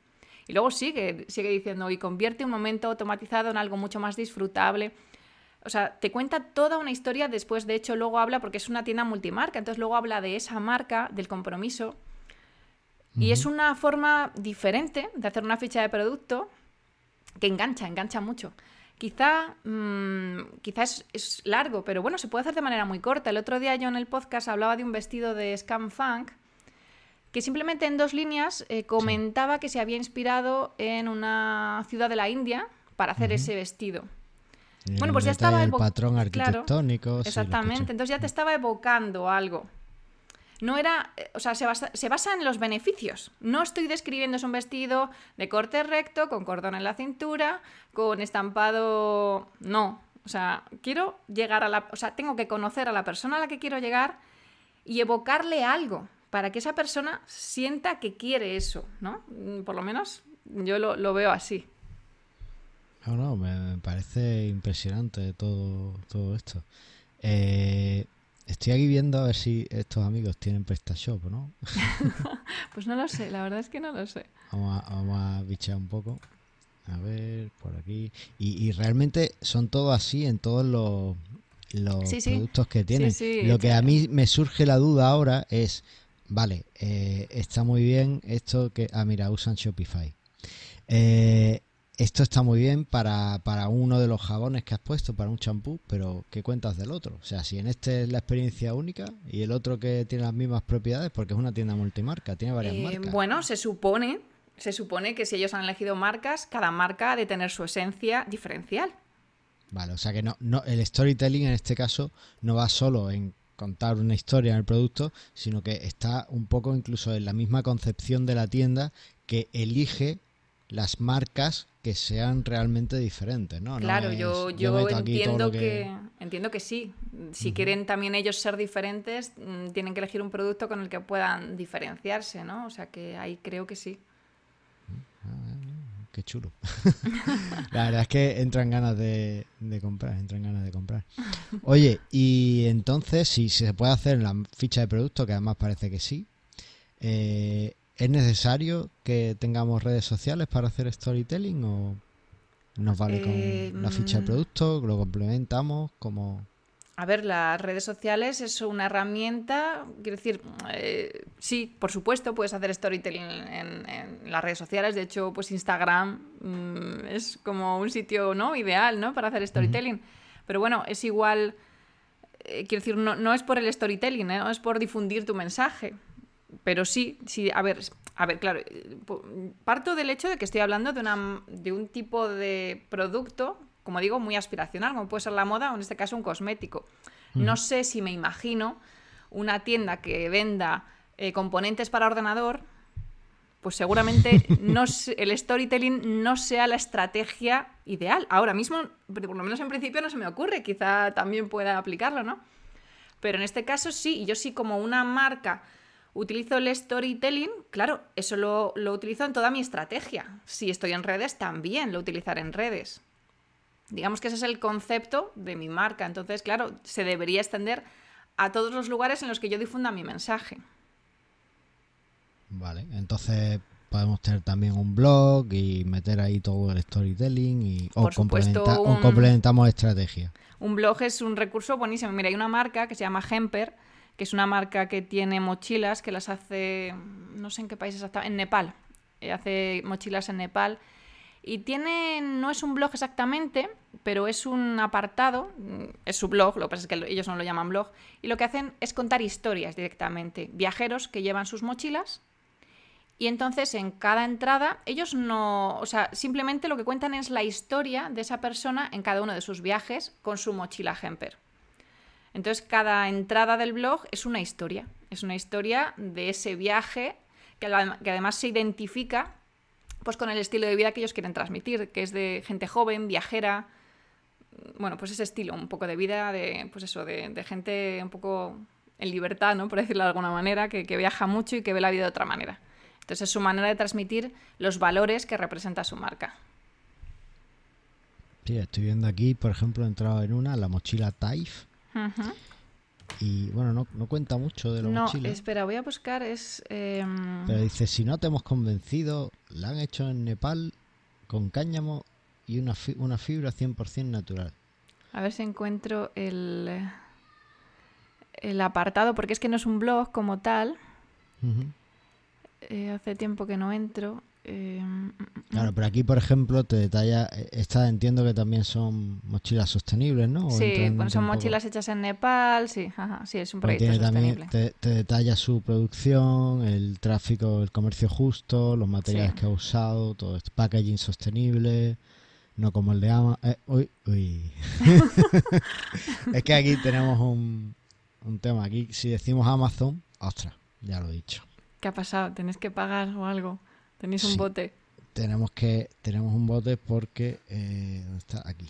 Y luego sigue, sigue diciendo, y convierte un momento automatizado en algo mucho más disfrutable. O sea, te cuenta toda una historia, después de hecho luego habla, porque es una tienda multimarca, entonces luego habla de esa marca, del compromiso. Y uh -huh. es una forma diferente de hacer una ficha de producto que engancha, engancha mucho Quizá, mm, quizá es, es largo, pero bueno, se puede hacer de manera muy corta. El otro día yo en el podcast hablaba de un vestido de Scam Funk que simplemente en dos líneas eh, comentaba que se había inspirado en una ciudad de la India para hacer ese vestido. Y Bueno, el pues ya estaba evo- patrón arquitectónico. Exactamente, entonces ya te estaba evocando algo. No era, eh, o sea, se basa, se en los beneficios. No estoy describiendo es un vestido de corte recto, con cordón en la cintura, con estampado. No. O sea, quiero llegar a la. O sea, tengo que conocer a la persona a la que quiero llegar y evocarle algo para que esa persona sienta que quiere eso, ¿no? Mm, Por lo menos yo lo, lo veo así. No, no, me, me parece impresionante todo, todo esto. Eh, estoy aquí viendo a ver si estos amigos tienen PrestaShop, ¿no? Pues no lo sé, la verdad es que no lo sé. Vamos a, vamos a un poco. A ver, por aquí. Y, y realmente son todos así en todos los, los Sí, sí. productos que tienen. sí, Lo que a mí me surge la duda ahora es, vale, eh, está muy bien esto que... Ah, mira, usan Shopify. Eh, esto está muy bien para, para uno de los jabones que has puesto, para un champú, pero ¿qué cuentas del otro? O sea, si en este es la experiencia única y el otro que tiene las mismas propiedades, porque es una tienda multimarca, tiene varias Eh, marcas. Bueno, se supone, se supone que si ellos han elegido marcas, cada marca ha de tener su esencia diferencial. Vale, o sea que no, no, el storytelling en este caso no va solo en contar una historia en el producto, sino que está un poco incluso en la misma concepción de la tienda que elige las marcas que sean realmente diferentes, ¿no? No Claro, es, yo, entiendo que... entiendo que sí. Si quieren también ellos ser diferentes, mm, tienen que elegir un producto con el que puedan diferenciarse, ¿no? O sea que ahí creo que sí. Qué chulo. la verdad es que entran ganas de, de comprar, entran ganas de comprar. Oye, y entonces, si se puede hacer en la ficha de producto, que además parece que sí, eh, ¿es necesario que tengamos redes sociales para hacer storytelling o nos vale Eh, con la ficha de mm. producto? ¿Lo complementamos? como A ver, las redes sociales es una herramienta, quiero decir, eh, sí, por supuesto, puedes hacer storytelling en, en las redes sociales. De hecho, pues Instagram mm, es como un sitio ¿no? ideal ¿no? para hacer storytelling. Pero bueno, es igual, eh, quiero decir, no, no es por el storytelling, ¿eh? no es por difundir tu mensaje. Pero sí, sí, a ver, a ver, claro, parto del hecho de que estoy hablando de, una, de un tipo de producto, como digo, muy aspiracional, como puede ser la moda o en este caso un cosmético. No sé si me imagino una tienda que venda eh, componentes para ordenador, pues seguramente no el storytelling no sea la estrategia ideal. Ahora mismo, por lo menos en principio no se me ocurre, quizá también pueda aplicarlo, ¿no? Pero en este caso sí, y yo sí como una marca utilizo el storytelling, claro, eso lo, lo utilizo en toda mi estrategia. Si estoy en redes, también lo utilizaré en redes. Digamos que ese es el concepto de mi marca. Entonces, claro, se debería extender a todos los lugares en los que yo difunda mi mensaje. Vale, entonces podemos tener también un blog y meter ahí todo el storytelling y, o, supuesto, complementa- o complementamos estrategia. Un blog es un recurso buenísimo. Mira, hay una marca que se llama Hemper, que es una marca que tiene mochilas, que las hace, no sé en qué país exactamente, en Nepal. Eh, hace mochilas en Nepal. Y tiene, no es un blog exactamente, pero es un apartado, mm, es su blog, lo que pasa es que lo- ellos no lo llaman blog, y lo que hacen es contar historias directamente. Viajeros que llevan sus mochilas y entonces en cada entrada ellos no, o sea, simplemente lo que cuentan es la historia de esa persona en cada uno de sus viajes con su mochila Hemper. Entonces cada entrada del blog es una historia, es una historia de ese viaje que, adem- que además se identifica pues con el estilo de vida que ellos quieren transmitir, que es de gente joven, viajera, bueno, pues ese estilo, un poco de vida, de, pues eso, de, gente un poco en libertad, ¿no? Por decirlo de alguna manera, que, que viaja mucho y que ve la vida de otra manera. Entonces es su manera de transmitir los valores que representa su marca. Sí, estoy viendo aquí, por ejemplo, he entrado en una, la mochila Taif, Y bueno, no, no cuenta mucho de la No, mochila, espera, voy a buscar, es... em, pero dice, si no te hemos convencido, la han hecho en Nepal con cáñamo y una, fi- una fibra 100% natural. A ver si encuentro el, el apartado, porque es que no es un blog como tal. Eh, hace tiempo que no entro. Eh, mm, mm, Claro, pero aquí, por ejemplo, te detalla, eh, esta entiendo que también son mochilas sostenibles, ¿no? Sí, bueno, son mochilas hechas en Nepal, sí, ajá, sí, es un proyecto tiene también, sostenible. te, te detalla su producción, el tráfico, el comercio justo, los materiales Sí. que ha usado, todo esto, packaging sostenible, no como el de Amazon. uy, uy. es que aquí tenemos un, un tema. Aquí, si decimos Amazon, ostras, ya lo he dicho. ¿Qué ha pasado? ¿Tenéis que pagar o algo? ¿Tenéis un Sí. bote? Tenemos que tenemos un bote porque eh, ¿dónde está aquí.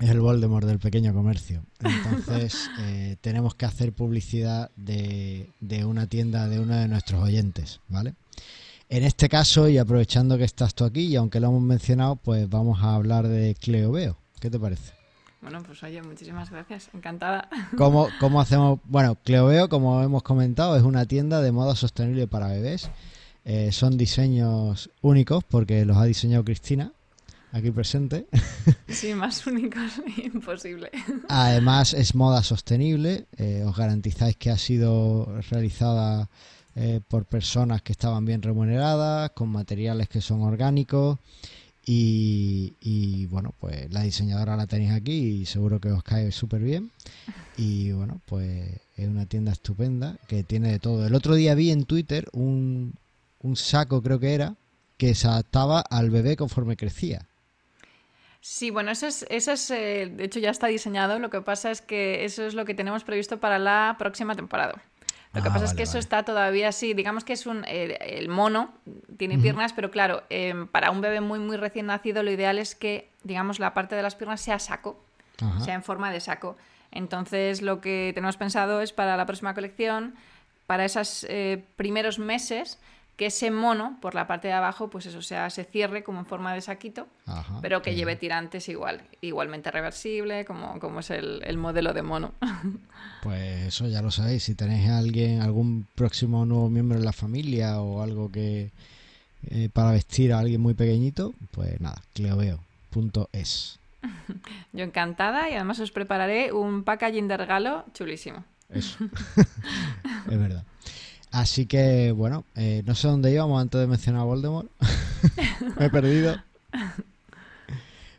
Es el Voldemort del pequeño comercio. Entonces, eh, tenemos que hacer publicidad de, de una tienda de uno de nuestros oyentes, ¿vale? En este caso, y aprovechando que estás tú aquí, y aunque lo hemos mencionado, pues vamos a hablar de Cleo Veo. ¿Qué te parece? Bueno, pues oye, muchísimas gracias, encantada. ¿Cómo, cómo hacemos? Bueno, Cleoveo, como hemos comentado, es una tienda de moda sostenible para bebés. Eh, son diseños únicos porque los ha diseñado Cristina, aquí presente. Sí, más únicos, imposible. Además es moda sostenible. eh, os garantizáis que ha sido realizada eh, por personas que estaban bien remuneradas, con materiales que son orgánicos. Y, bueno, pues la diseñadora la tenéis aquí y seguro que os cae súper bien. Y bueno, pues es una tienda estupenda que tiene de todo. El otro día vi en Twitter un, un saco, creo que era, que se adaptaba al bebé conforme crecía. Sí, bueno, eso es, eso es eh, de hecho ya está diseñado. Lo que pasa es que eso es lo que tenemos previsto para la próxima temporada. Lo que Ah, pasa es vale, que eso está todavía así. Digamos que es un. eh, el mono tiene piernas, pero claro, em, para un bebé muy, muy recién nacido, lo ideal es que, digamos, la parte de las piernas sea saco, sea en forma de saco. Entonces, lo que tenemos pensado es para la próxima colección, para esos eh, primeros meses, que ese mono, por la parte de abajo, pues eso sea, se cierre como en forma de saquito, Ajá, pero que lleve tirantes igual, igualmente reversible, como, como es el, el modelo de mono. Pues eso ya lo sabéis. Si tenéis a alguien, algún próximo nuevo miembro de la familia o algo que eh, para vestir a alguien muy pequeñito, pues nada, cleoveo.es. Yo encantada y además os prepararé un packaging de regalo chulísimo. Eso. es verdad. Así que, bueno, eh, no sé dónde íbamos antes de mencionar a Voldemort. Me he perdido.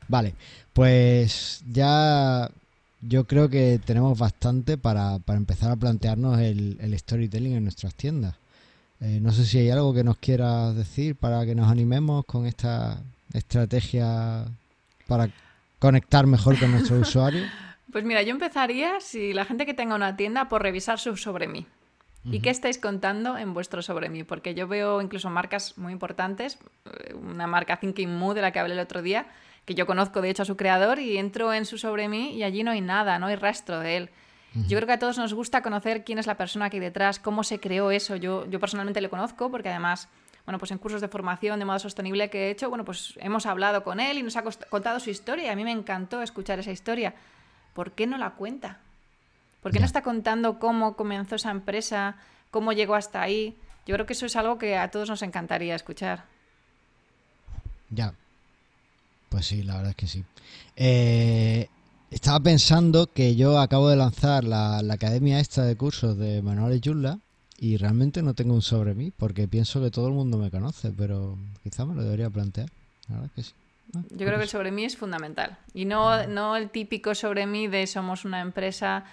Vale, pues ya yo creo que tenemos bastante para, para empezar a plantearnos el, el storytelling en nuestras tiendas. Eh, no sé si hay algo que nos quieras decir para que nos animemos con esta estrategia para conectar mejor con nuestro usuario. Pues mira, yo empezaría, si la gente que tenga una tienda, por revisar su sobre mí. ¿Y qué estáis contando en vuestro sobre mí? Porque yo veo incluso marcas muy importantes, eh, una marca Thinking Mood de la que hablé el otro día, que yo conozco de hecho a su creador y entro en su sobre mí y allí no hay nada, no hay rastro de él. Yo creo que a todos nos gusta conocer quién es la persona que hay detrás, cómo se creó eso. Yo, yo personalmente le conozco porque además, bueno, pues en cursos de formación de modo sostenible que he hecho, bueno, pues hemos hablado con él y nos ha contado su historia y a mí me encantó escuchar esa historia. ¿Por qué no la cuenta? ¿Por qué no está contando cómo comenzó esa empresa, cómo llegó hasta ahí? Yo creo que eso es algo que a todos nos encantaría escuchar. Ya. Pues sí, la verdad es que sí. Eh, estaba pensando que yo acabo de lanzar la, la academia esta de cursos de Manuel Yula y realmente no tengo un sobre mí porque pienso que todo el mundo me conoce, pero quizá me lo debería plantear. La verdad es que sí. Ah, Yo creo que el sobre mí es fundamental. Y no, no el típico sobre mí de somos una empresa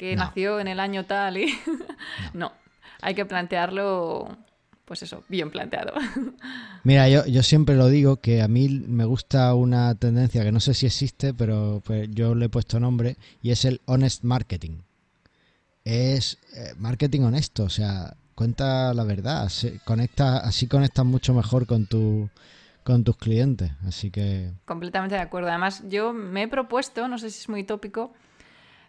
que No. nació en el año tal y... no. hay que plantearlo, pues eso, bien planteado. Mira, yo, yo siempre lo digo que a mí me gusta una tendencia que no sé si existe, pero pues yo le he puesto nombre y es el honest marketing. Es eh, marketing honesto, o sea, cuenta la verdad, se- conecta, así conectas mucho mejor con tu con tus clientes, así que Completamente de acuerdo. Además, yo me he propuesto, no sé si es muy tópico,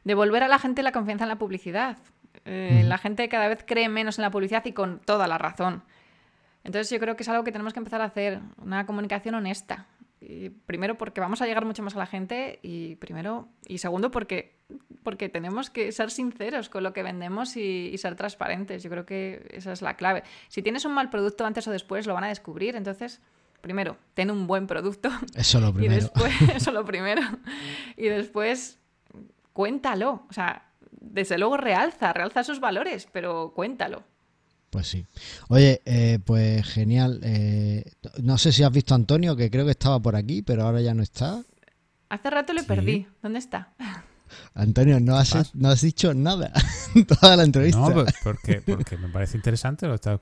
devolver a la gente la confianza en la publicidad. Eh. La gente cada vez cree menos en la publicidad y con toda la razón. Entonces yo creo que es algo que tenemos que empezar a hacer, una comunicación honesta. Y primero porque vamos a llegar mucho más a la gente y primero y segundo porque, porque tenemos que ser sinceros con lo que vendemos y, y ser transparentes. Yo creo que esa es la clave. Si tienes un mal producto antes o después lo van a descubrir. Entonces, primero, ten un buen producto eso es lo y primero. después, eso lo primero. Y después, cuéntalo. O sea, desde luego realza, realza sus valores, pero cuéntalo. Pues sí. Oye, eh, pues genial. Eh, no sé si has visto a Antonio, que creo que estaba por aquí, pero ahora ya no está. Hace rato le Sí. perdí. ¿Dónde está? Antonio, no has, no has dicho nada toda la entrevista. No, pues, porque, porque me parece interesante. Lo está-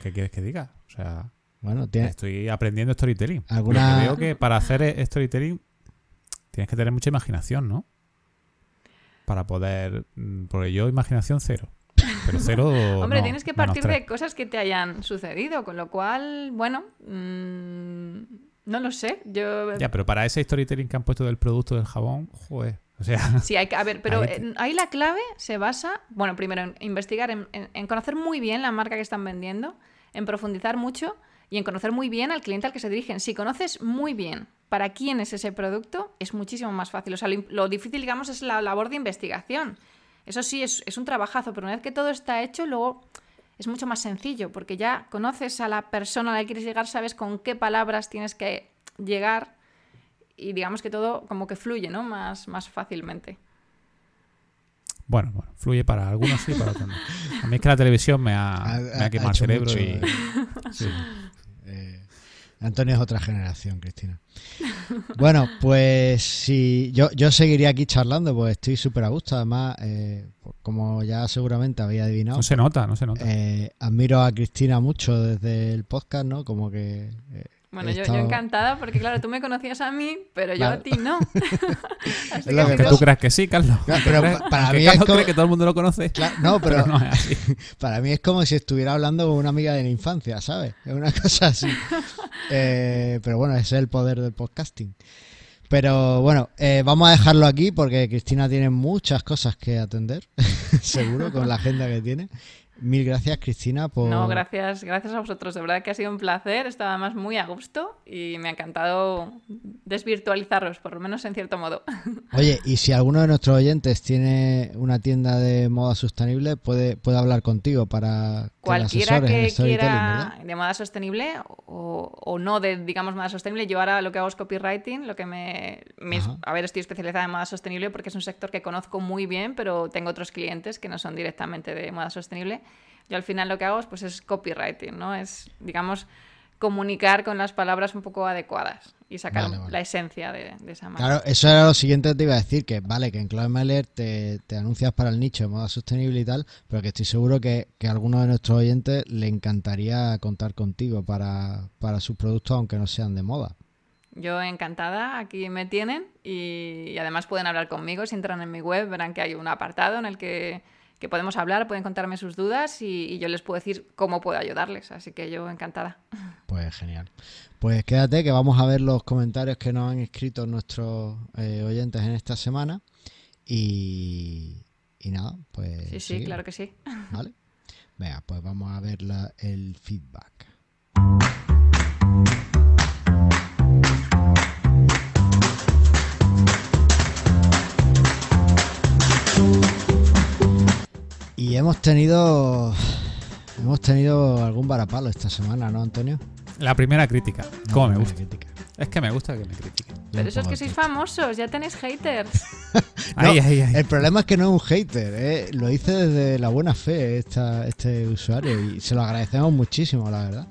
¿Qué quieres que diga? O sea, Bueno, tiene, estoy aprendiendo storytelling. ¿Alguna- Porque veo que para hacer e- storytelling tienes que tener mucha imaginación, ¿no? Para poder. mm, Porque yo, imaginación cero. Pero cero. Hombre, no, tienes que partir de cosas que te hayan sucedido, con lo cual, bueno, mm, no lo sé. Yo Ya, pero para ese storytelling que han puesto del producto del jabón, joder. O sea, Sí, hay que, a ver, pero Ahí te- ahí la clave se basa, bueno, primero en investigar, en, en- en conocer muy bien la marca que están vendiendo, en profundizar mucho y en conocer muy bien al cliente al que se dirigen. Si conoces muy bien para quién es ese producto, es muchísimo más fácil. O sea, lo, lo difícil, digamos, es la labor de investigación. Eso sí, es, es un trabajazo, pero una vez que todo está hecho, luego es mucho más sencillo, porque ya conoces a la persona a la que quieres llegar, sabes con qué palabras tienes que llegar y digamos que todo como que fluye, ¿no? Más, más fácilmente. bueno, bueno, fluye para algunos sí, para otros no. A mí es que la televisión me ha, Ha- me ha ha quemado el cerebro mucho, y. eh. Sí. Eh, Antonio es otra generación, Cristina. Bueno, pues sí, yo, yo seguiría aquí charlando, pues estoy súper a gusto. Además, eh, pues como ya seguramente había adivinado, No se nota, no se nota. eh, admiro a Cristina mucho desde el podcast, ¿no? Como que... Bueno, yo, yo encantada porque, claro, tú me conocías a mí, pero yo Claro. a ti no. Así que tú creas que sí, Carlos. Claro, pero crees- pa- para mí es Carlos como- cree que todo el mundo lo conoce. Claro, no, pero, Pero no es así. para mí es como si estuviera hablando con una amiga de la infancia, ¿sabes? Es una cosa así. Eh, pero bueno, ese es el poder del podcasting. Pero bueno, eh, vamos a dejarlo aquí porque Cristina tiene muchas cosas que atender, seguro, con la agenda que tiene. Mil gracias, Cristina, por... No, gracias, gracias a vosotros. De verdad que ha sido un placer. Estaba además muy a gusto y me ha encantado desvirtualizaros, por lo menos en cierto modo. Oye, y si alguno de nuestros oyentes tiene una tienda de moda sostenible, puede, puede hablar contigo para que Cualquiera que quiera de moda sostenible o, o no de, digamos, moda sostenible, yo ahora lo que hago es copywriting, lo que me... a ver, estoy especializada en moda sostenible porque es un sector que conozco muy bien, pero tengo otros clientes que no son directamente de moda sostenible. Yo al final lo que hago es, pues, es copywriting, ¿no? Es, digamos, comunicar con las palabras un poco adecuadas y sacar Vale, vale. la esencia de, de esa marca. Claro, eso era lo siguiente que te iba a decir, que vale, que en Cloud Mailer te, te anuncias para el nicho de moda sostenible y tal, pero que estoy seguro que, que a alguno de nuestros oyentes le encantaría contar contigo para, para sus productos, aunque no sean de moda. Yo encantada, aquí me tienen y, y además pueden hablar conmigo. Si entran en mi web verán que hay un apartado en el que, que podemos hablar, pueden contarme sus dudas y, y yo les puedo decir cómo puedo ayudarles. Así que yo encantada. Pues genial. Pues quédate que vamos a ver los comentarios que nos han escrito nuestros eh, oyentes en esta semana. Y, y nada, pues. Sí, sí, claro que sí. ¿Vale? Venga, pues vamos a ver la- el feedback. Y hemos tenido. Hemos tenido algún varapalo esta semana, ¿no, Antonio? La primera crítica. ¿Cómo me gusta? crítica. Es que me gusta que me critiquen. Pero eso es que sois famosos, ya tenéis haters. No, Ay, ay, ay. El problema es que no es un hater, ¿eh? lo dice desde la buena fe esta, este usuario y se lo agradecemos muchísimo, la verdad.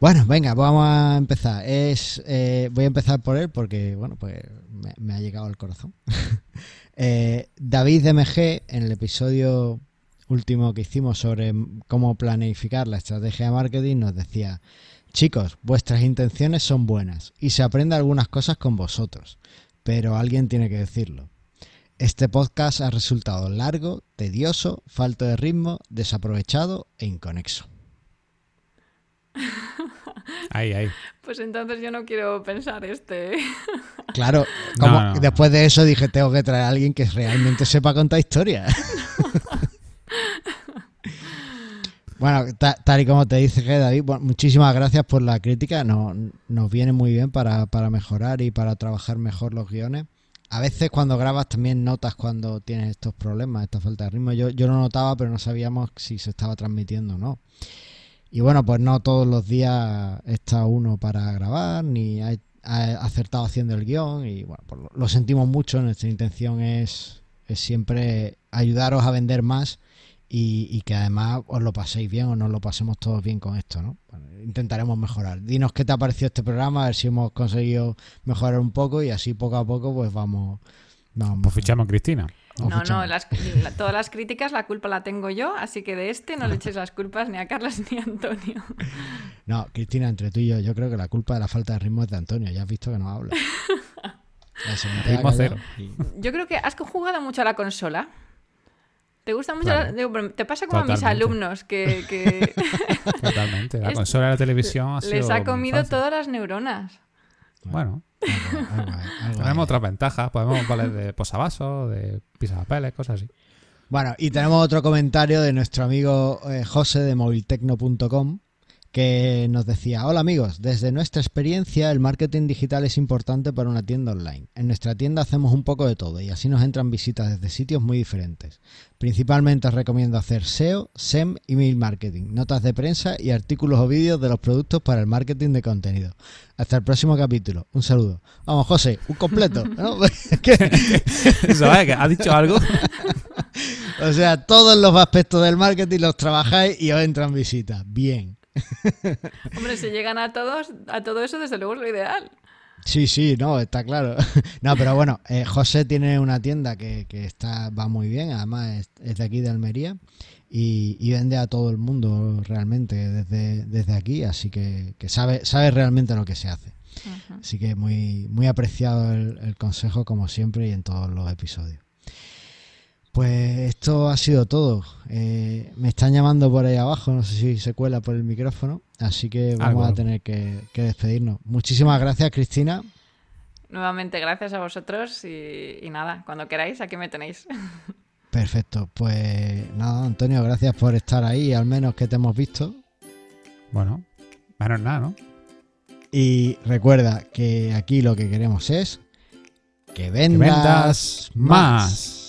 Bueno, venga, vamos a empezar. Es, eh, voy a empezar por él porque, bueno, pues me, me ha llegado al corazón. Eh, David MG, en el episodio último que hicimos sobre cómo planificar la estrategia de marketing, nos decía, chicos, vuestras intenciones son buenas y se aprende algunas cosas con vosotros, pero alguien tiene que decirlo. Este podcast ha resultado largo, tedioso, falto de ritmo, desaprovechado e inconexo. Ay, ay. Pues entonces yo no quiero pensar este. Claro, como No, no. después de eso dije, tengo que traer a alguien que realmente sepa contar historias. bueno, ta- tal y como te dice que David, bueno, muchísimas gracias por la crítica. No- nos viene muy bien para, para mejorar y para trabajar mejor los guiones. A veces cuando grabas también notas cuando tienes estos problemas, esta falta de ritmo. Yo, yo lo notaba, pero no sabíamos si se estaba transmitiendo o no. Y bueno, pues no todos los días está uno para grabar, ni ha, ha acertado haciendo el guion. Y bueno, pues lo, lo sentimos mucho. Nuestra intención es, es siempre ayudaros a vender más y, y que además os lo paséis bien o nos lo pasemos todos bien con esto, ¿no? Bueno, intentaremos mejorar. Dinos qué te ha parecido este programa, a ver si hemos conseguido mejorar un poco y así poco a poco pues vamos... vamos Pues fichamos a Cristina. No, no, fichamos. las- la- todas las críticas la culpa la tengo yo, así que de este no le eches las culpas ni a Carlos ni a Antonio. No, Cristina, entre tú y yo, yo creo que la culpa de la falta de ritmo es de Antonio. Ya has visto que no habla. Ritmo cero. y- Yo creo que has jugado mucho a la consola. ¿Te gusta mucho? Claro. la- digo, te pasa como a mis Totalmente. alumnos, que, que Totalmente. La Es- consola de la televisión ha les sido ha comido todas las neuronas. Bueno, algo- algo hay, algo tenemos otras ventajas. Podemos valer de posavasos, de pisapapeles, cosas así. Bueno, y tenemos otro comentario de nuestro amigo eh, José de moviltecno.com que nos decía, hola amigos, desde nuestra experiencia el marketing digital es importante para una tienda online. En nuestra tienda hacemos un poco de todo y así nos entran visitas desde sitios muy diferentes. Principalmente os recomiendo hacer SEO, SEM, email marketing, notas de prensa y artículos o vídeos de los productos para el marketing de contenido. Hasta el próximo capítulo. Un saludo. Vamos, José, un completo. ¿no? Es que- Eso es, que ha dicho algo. O sea, todos los aspectos del marketing los trabajáis y os entran visitas. Bien. Hombre, si llegan a todos, a todo eso, desde luego es lo ideal. Sí, sí, no, está claro. No, pero bueno, eh, José tiene una tienda que, que está, va muy bien, además es, es de aquí de Almería y, y vende a todo el mundo realmente desde, desde aquí, así que, que sabe, sabe realmente lo que se hace. Así que muy, muy apreciado el, el consejo como siempre y en todos los episodios. Pues esto ha sido todo. Eh, me están llamando por ahí abajo, no sé si se cuela por el micrófono, así que vamos Algo, a tener que, que despedirnos. Muchísimas gracias, Cristina. Nuevamente, gracias a vosotros y, y nada, cuando queráis, aquí me tenéis. Perfecto, pues nada, Antonio, gracias por estar ahí, al menos que te hemos visto. Bueno, menos nada, ¿no? Y recuerda que aquí lo que queremos es que vendas, vendas más.